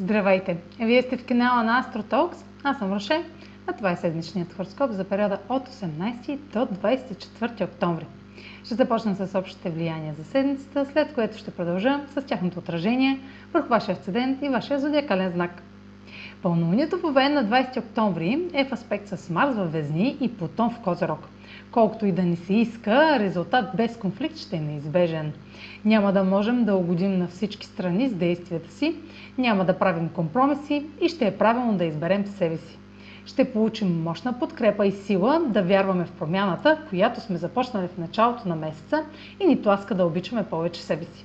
Здравейте! Вие сте в канала на AstroTalks. Аз съм Роше, а това е седмичният хороскоп за периода от 18 до 24 октомври. Ще започна с общите влияния за седмицата, след което ще продължа с тяхното отражение върху вашия асцендент и вашия зодиакален знак. Пълнолунието в на 20 октомври е в аспект с Марс във Везни и Плутон в Козерог. Колкото и да ни се иска, резултат без конфликт ще е неизбежен. Няма да можем да угодим на всички страни с действията си, няма да правим компромиси и ще е правилно да изберем себе си. Ще получим мощна подкрепа и сила да вярваме в промяната, която сме започнали в началото на месеца и ни тласка да обичаме повече себе си.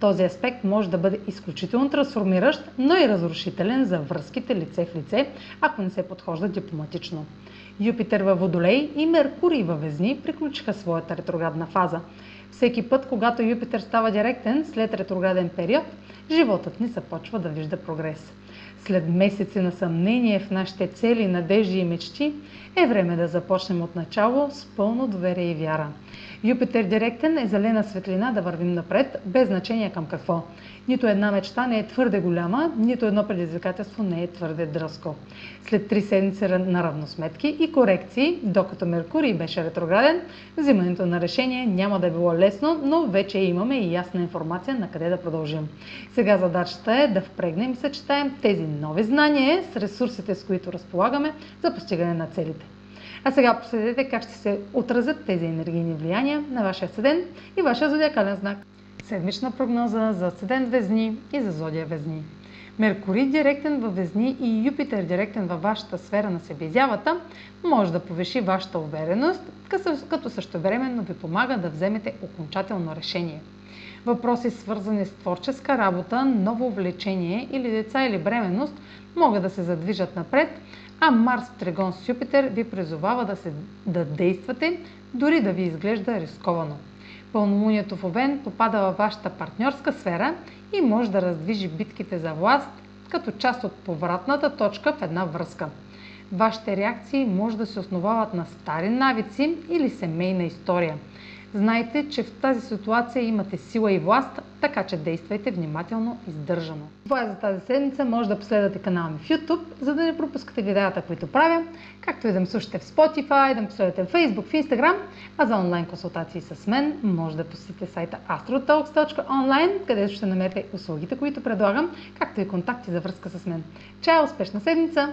Този аспект може да бъде изключително трансформиращ, но и разрушителен за връзките лице в лице, ако не се подхожда дипломатично. Юпитер във Водолей и Меркурий във Везни приключиха своята ретроградна фаза. Всеки път, когато Юпитер става директен след ретрограден период, животът ни започва да вижда прогрес. След месеци на съмнение в нашите цели, надежди и мечти, е време да започнем от начало с пълно доверие и вяра. Юпитер директен е зелена светлина да вървим напред, без значение към какво. Нито една мечта не е твърде голяма, нито едно предизвикателство не е твърде дръско. След три седмици на равносметки и корекции, докато Меркурий беше ретрограден, взимането на решение няма да е било лесно, но вече имаме и ясна информация на къде да продължим. Сега задачата е да впрегнем и съчетаем тези нови знания с ресурсите, с които разполагаме за постигане на целите. А сега последете как ще се отразят тези енергийни влияния на вашия седен и вашия зодиакален знак. Седмична прогноза за седен Везни и за зодия Везни. Меркурий директен във Везни и Юпитер директен във вашата сфера на себеизявата може да повиши вашата увереност, като същевременно ви помага да вземете окончателно решение. Въпроси свързани с творческа работа, ново увлечение или деца или бременност могат да се задвижат напред, а Марс в Тригон с Юпитер ви призовава да, се, да действате, дори да ви изглежда рисковано. Пълнолунието в Овен попада във вашата партньорска сфера и може да раздвижи битките за власт като част от повратната точка в една връзка. Вашите реакции може да се основават на стари навици или семейна история – Знайте, че в тази ситуация имате сила и власт, така че действайте внимателно и сдържано. Това е за тази седмица. Може да последвате канала ми в YouTube, за да не пропускате видеята, които правя, както и да ме слушате в Spotify, да ме последвате в Facebook, в Instagram, а за онлайн консултации с мен може да посетите сайта astrotalks.online, където ще намерите услугите, които предлагам, както и контакти за връзка с мен. Чао! Успешна седмица!